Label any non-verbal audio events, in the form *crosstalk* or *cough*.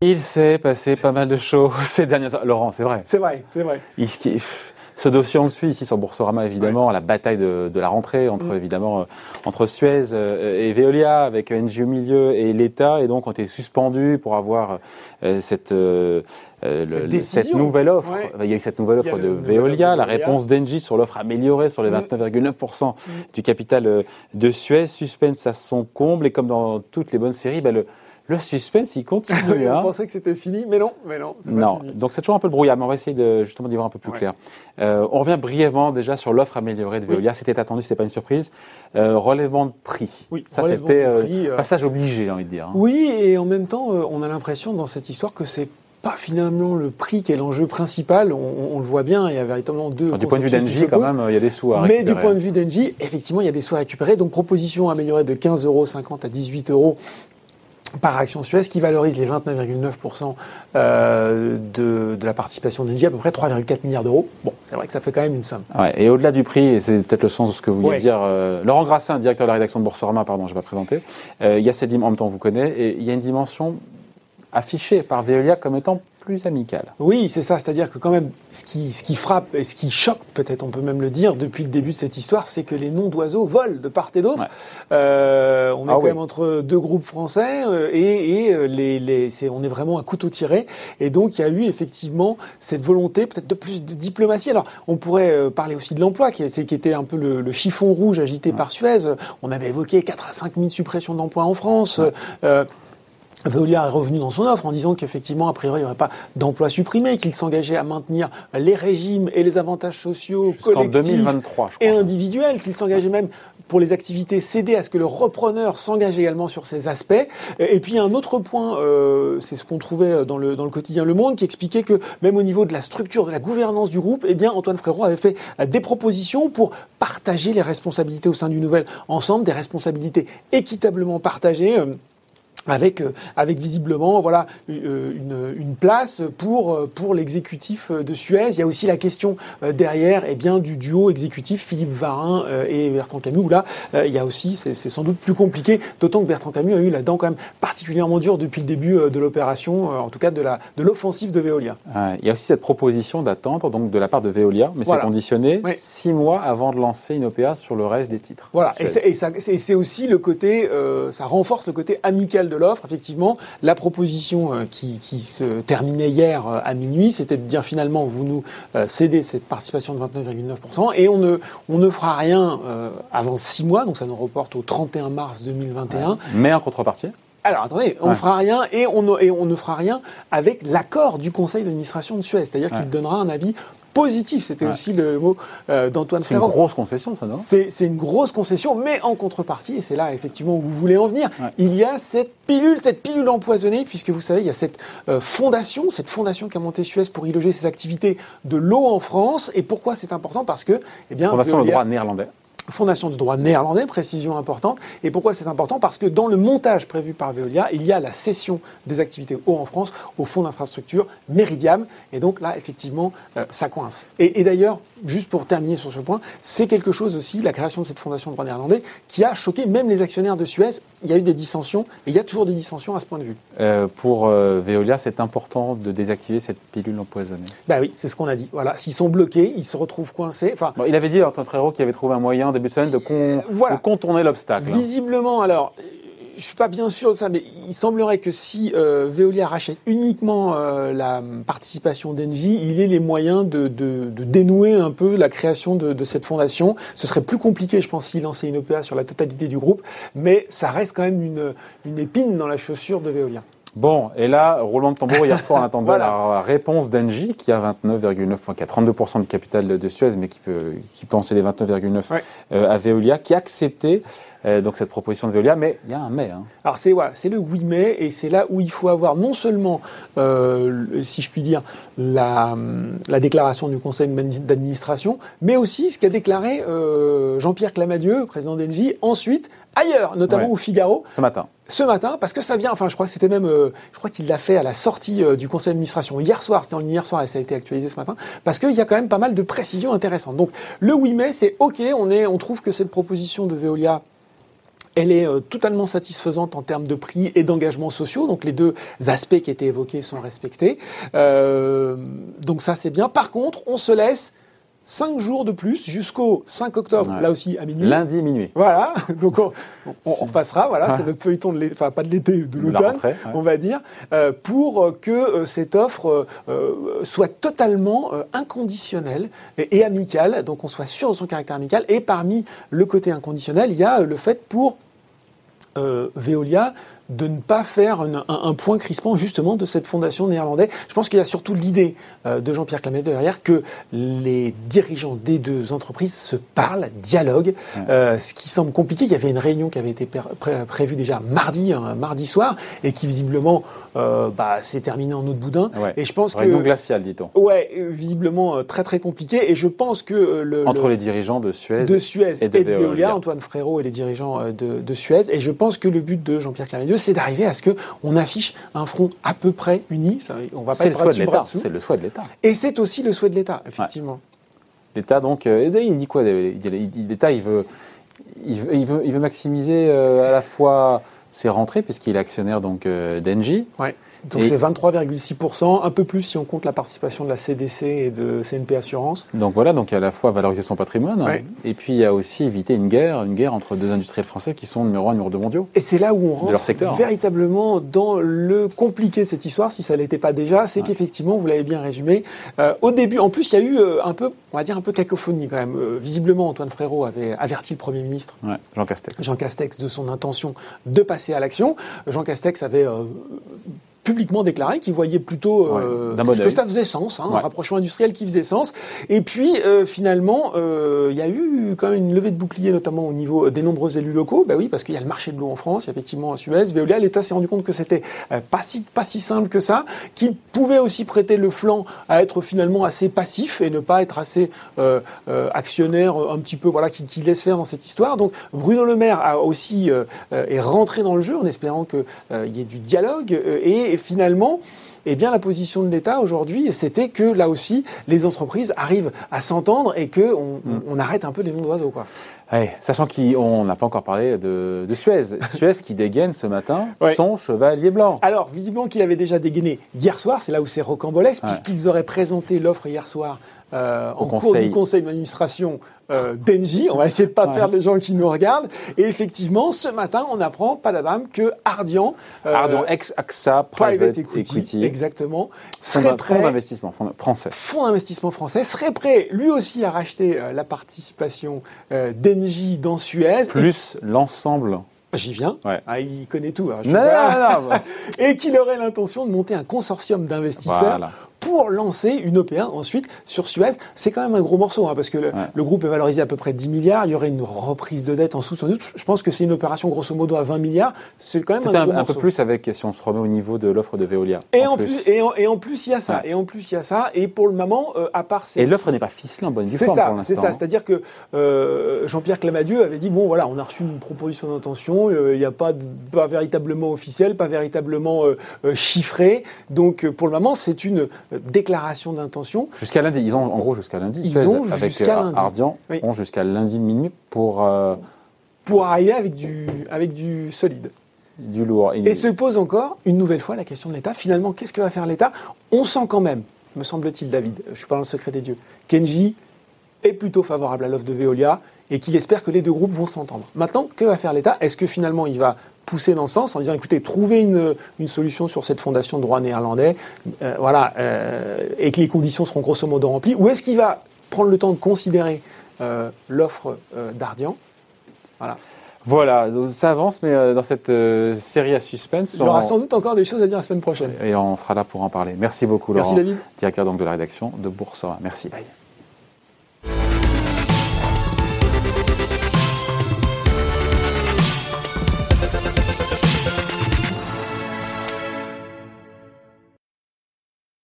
Il s'est passé pas mal de choses ces dernières heures. Laurent, c'est vrai. C'est vrai, c'est vrai. Il, ce dossier, on le suit ici sur Boursorama, évidemment, la bataille de, de, la rentrée entre, mm. évidemment, euh, entre Suez euh, et Veolia, avec NG au milieu et l'État, et donc on été suspendus pour avoir euh, cette, euh, cette, cette, nouvelle offre. Il y a eu cette nouvelle offre de Veolia, la réponse d'Engie sur l'offre améliorée sur les 29,9% mm. mm. du capital de Suez, suspense à son comble, et comme dans toutes les bonnes séries, ben, le le suspense, il continue. *laughs* on hein. pensait que c'était fini, mais non, mais non. Non, pas fini. donc c'est toujours un peu brouillard, mais on va essayer de, justement d'y voir un peu plus clair. Euh, on revient brièvement déjà sur l'offre améliorée de Veolia. C'était attendu, c'était pas une surprise. Euh, relèvement de prix. Oui, ça c'était euh, euh, passage obligé, j'ai envie de dire. Hein. Oui, et en même temps, on a l'impression dans cette histoire que c'est pas finalement le prix qui est l'enjeu principal. On, le voit bien, il y a véritablement deux. du point de vue d'Engie, quand même, il y a des sous à récupérer. Mais du point de vue d'Engie, effectivement, il y a des sous à récupérer. Donc, proposition améliorée de 15,50 euros à 18 euros par Action Suez qui valorise les 29,9% euh, de, de, la participation d'Engie à peu près 3,4 milliards d'euros. Bon, c'est vrai que ça fait quand même une somme. Ouais, et au-delà du prix, et c'est peut-être le sens de ce que vous voulez dire, euh, Laurent Grassin, directeur de la rédaction de Boursorama, pardon, je vais pas présenter, euh, il y a cette dimension, en même temps vous connaissez, et il y a une dimension affichée par Veolia comme étant plus amical. Oui, c'est ça. C'est-à-dire que quand même, ce qui, ce qui frappe et ce qui choque, peut-être on peut même le dire, depuis le début de cette histoire, c'est que les noms d'oiseaux volent de part et d'autre. Euh, on est ah quand même entre deux groupes français euh, et, et euh, les, les c'est, on est vraiment un couteau tiré. Et donc, il y a eu effectivement cette volonté peut-être de plus de diplomatie. Alors, on pourrait parler aussi de l'emploi, qui, qui était un peu le, chiffon rouge agité par Suez. On avait évoqué 4 à 5 000 suppressions d'emplois en France. Veolia est revenu dans son offre en disant qu'effectivement, a priori, il n'y aurait pas d'emplois supprimés, qu'il s'engageait à maintenir les régimes et les avantages sociaux collectifs 2023, et individuels, qu'il s'engageait même pour les activités cédées à ce que le repreneur s'engage également sur ces aspects. Et puis un autre point, euh, c'est ce qu'on trouvait dans le, dans le quotidien Le Monde, qui expliquait que même au niveau de la structure, de la gouvernance du groupe, eh bien Antoine Frérot avait fait des propositions pour partager les responsabilités au sein du Nouvel ensemble, des responsabilités équitablement partagées. Euh, avec euh, avec visiblement voilà euh, une, une place pour euh, pour l'exécutif de Suez. Il y a aussi la question derrière eh bien du duo exécutif Philippe Varin et Bertrand Camus où là il y a aussi c'est sans doute plus compliqué d'autant que Bertrand Camus a eu la dent quand même particulièrement dure depuis le début de l'opération en tout cas de la de l'offensive de Veolia. il y a aussi cette proposition d'attendre donc de la part de Veolia mais c'est conditionné six mois avant de lancer une OPA sur le reste des titres. Voilà et c'est aussi le côté ça renforce le côté amical de de l'offre, effectivement, la proposition euh, qui, se terminait hier euh, à minuit, c'était de dire finalement, vous nous euh, cédez cette participation de 29,9% et on ne, on ne fera rien avant six mois, donc ça nous reporte au 31 mars 2021. Mais en contrepartie alors attendez, on ne fera rien et on, et on ne fera rien avec l'accord du conseil d'administration de Suez, c'est-à-dire qu'il donnera un avis positif. C'était aussi le mot euh, d'Antoine C'est une grosse concession, ça, non? C'est une grosse concession, mais en contrepartie, et c'est là effectivement où vous voulez en venir, il y a cette pilule, cette pilule empoisonnée, puisque vous savez, il y a cette euh, fondation, cette fondation qui a monté Suez pour y loger ses activités de l'eau en France. Et pourquoi c'est important? Parce que, eh bien, fondation le droit néerlandais. Fondation de droit néerlandais, précision importante. Et pourquoi c'est important? Parce que dans le montage prévu par Veolia, il y a la cession des activités eau en France au fonds d'infrastructure Meridiam. Et donc là, effectivement, euh, ça coince. Et, et d'ailleurs, juste pour terminer sur ce point, c'est quelque chose aussi, la création de cette fondation de droit néerlandais, qui a choqué même les actionnaires de Suez. Il y a eu des dissensions, et il y a toujours des dissensions à ce point de vue. Euh, pour euh, Veolia, c'est important de désactiver cette pilule empoisonnée. Ben oui, c'est ce qu'on a dit. Voilà, s'ils sont bloqués, ils se retrouvent coincés. Enfin, il avait dit, Antoine Frérot, qu'il avait trouvé un moyen, début de semaine, de, de contourner l'obstacle. Visiblement, alors, je suis pas bien sûr de ça, mais il semblerait que si euh, Veolia rachète uniquement euh, la participation d'Engie, il ait les moyens de, de, de, dénouer un peu la création de, de, cette fondation. Ce serait plus compliqué, je pense, s'il lançait une OPA sur la totalité du groupe, mais ça reste quand même une, une épine dans la chaussure de Veolia. Bon, et là, roulement de tambour hier soir en attendant *laughs* la réponse d'Engie, qui a 29,9, enfin, qui a 32% du capital de Suez, mais qui peut, qui en céder 29,9 euh, à Veolia, qui a accepté donc cette proposition de Veolia, mais il y a un mais. Hein. Alors c'est voilà, c'est le 8 mai et c'est là où il faut avoir non seulement, si je puis dire, la, la déclaration du conseil d'administration, mais aussi ce qu'a déclaré Jean-Pierre Clamadieu, président d'Engie, ensuite ailleurs, notamment au Figaro. Ce matin. Ce matin, parce que ça vient, enfin je crois que c'était même, euh, je crois qu'il l'a fait à la sortie euh, du conseil d'administration hier soir, c'était en ligne hier soir et ça a été actualisé ce matin, parce qu'il y a quand même pas mal de précisions intéressantes. Donc le 8 mai, c'est OK, on, est, on trouve que cette proposition de Veolia elle est euh, totalement satisfaisante en termes de prix et d'engagement sociaux. Donc les deux aspects qui étaient évoqués sont respectés. donc ça c'est bien. Par contre, on se laisse 5 jours de plus jusqu'au 5 octobre, là aussi à minuit. Lundi minuit. Voilà, *laughs* donc on, on, repassera, voilà, c'est notre feuilleton de l'été, enfin pas de l'été, de l'automne, on va dire, euh, pour que euh, cette offre euh, soit totalement inconditionnelle et, et, amicale, donc on soit sûr de son caractère amical. Et parmi le côté inconditionnel, il y a le fait pour Veolia de ne pas faire un, point crispant justement de cette fondation néerlandaise. Je pense qu'il y a surtout l'idée euh, de Jean-Pierre Clamet derrière que les dirigeants des deux entreprises se parlent, dialoguent, euh, ce qui semble compliqué. Il y avait une réunion qui avait été prévue déjà mardi, un mardi soir, et qui visiblement euh, bah, s'est terminée en eau de boudin. Et je pense réunion que glaciale, dit-on. Ouais, visiblement très très compliqué. Et je pense que le entre les dirigeants de Suez, de Suez et de, Veolia, Antoine Frérot et les dirigeants de, de Suez. Et je pense que le but de Jean-Pierre Clamet c'est d'arriver à ce qu'on affiche un front à peu près uni. on va pas le souhait de l'État. C'est le souhait de l'État. Et c'est aussi le souhait de l'État, effectivement. L'État, donc, euh, il dit quoi L'État, il veut, il veut, il veut, maximiser euh, à la fois ses rentrées, puisqu'il est actionnaire donc euh, d'Engie. Ouais. Donc c'est 23,6%, un peu plus si on compte la participation de la CDC et de CNP Assurance. Donc voilà, donc il y a à la fois valoriser son patrimoine, hein. et puis il y a aussi éviter une guerre, une guerre entre deux industriels français qui sont numéro un, numéro deux mondiaux. Et c'est là où on rentre véritablement dans le compliqué de cette histoire, si ça l'était pas déjà, c'est qu'effectivement, vous l'avez bien résumé, euh, au début, en plus il y a eu euh, un peu, on va dire un peu cacophonie quand même. Euh, visiblement, Antoine Frérot avait averti le Premier ministre, Jean Castex. Jean Castex, de son intention de passer à l'action. Jean Castex avait publiquement déclaré qu'il voyait plutôt euh, que ça faisait sens, hein, un rapprochement industriel qui faisait sens. Et puis euh, finalement, euh, il y a eu quand même une levée de bouclier, notamment au niveau des nombreux élus locaux. Ben oui, parce qu'il y a le marché de l'eau en France, il y a effectivement à Suez, Veolia. L'État s'est rendu compte que c'était pas si pas si simple que ça, qu'il pouvait aussi prêter le flanc à être finalement assez passif et ne pas être assez actionnaire, un petit peu voilà, qui, qui, laisse faire dans cette histoire. Donc Bruno Le Maire a aussi est rentré dans le jeu en espérant qu'il y ait du dialogue et et finalement, eh bien, la position de l'État aujourd'hui, c'était que là aussi, les entreprises arrivent à s'entendre et qu'on mm. on, arrête un peu les noms d'oiseaux. Quoi. sachant qu'on n'a pas encore parlé de, Suez. Suez qui dégaine ce matin *laughs* son chevalier blanc. Alors, visiblement qu'il avait déjà dégainé hier soir, c'est là où c'est rocambolesque, puisqu'ils auraient présenté l'offre hier soir euh, en cours du conseil d'administration euh, d'Engie. On va essayer de pas perdre les gens qui nous regardent. Et effectivement, ce matin, on apprend, pas d'Adam, que Ardian, euh, Ardian ex-AXA Private, Equity, exactement, serait prêt. Fonds d'investissement français. Fonds d'investissement français serait prêt, lui aussi, à racheter la participation d'Engie dans Suez. Plus l'ensemble J'y viens. Ah, il connaît tout. Hein, non, non, *laughs* et qu'il aurait l'intention de monter un consortium d'investisseurs pour lancer une OP1 ensuite sur Suez. C'est quand même un gros morceau, hein, parce que le, groupe est valorisé à peu près 10 milliards. Il y aurait une reprise de dette en sous sans doute. Je pense que c'est une opération grosso modo à 20 milliards. C'est quand même un, gros un, peu plus avec si on se remet au niveau de l'offre de Veolia. Et en, plus. et, en, plus il y a ça. Et en plus il y a ça. Et pour le moment, euh, à part et l'offre n'est pas ficelée en bonne forme ça, pour l'instant. C'est ça. C'est-à-dire que euh, Jean-Pierre Clamadieu avait dit bon voilà, on a reçu une proposition d'intention. Euh, il n'y a pas, pas véritablement officiel, pas véritablement chiffré. Donc pour le moment, c'est une déclaration d'intention. Jusqu'à lundi, ils ont en gros jusqu'à lundi. Ils ont avec euh, lundi. Ardian ont jusqu'à lundi minuit pour euh, pour arriver avec du avec du solide. Du lourd. Et, se pose encore une nouvelle fois la question de l'État. Finalement, qu'est-ce que va faire l'État? On sent quand même, me semble-t-il, David, je suis pas dans le secret des dieux, Kenji est plutôt favorable à l'offre de Veolia et qu'il espère que les deux groupes vont s'entendre. Maintenant, que va faire l'État? Est-ce que finalement il va pousser dans ce sens en disant écoutez, trouvez une, une solution sur cette fondation de droit néerlandais, euh, voilà, euh, et que les conditions seront grosso modo remplies, ou est-ce qu'il va prendre le temps de considérer euh, l'offre d'Ardian? Voilà. Voilà, ça avance, mais dans cette série à suspense. Il y aura sans doute encore des choses à dire la semaine prochaine. Et on sera là pour en parler. Merci beaucoup, Laurent. Merci, David. Directeur donc, de la rédaction de Boursorama. Merci. Bye.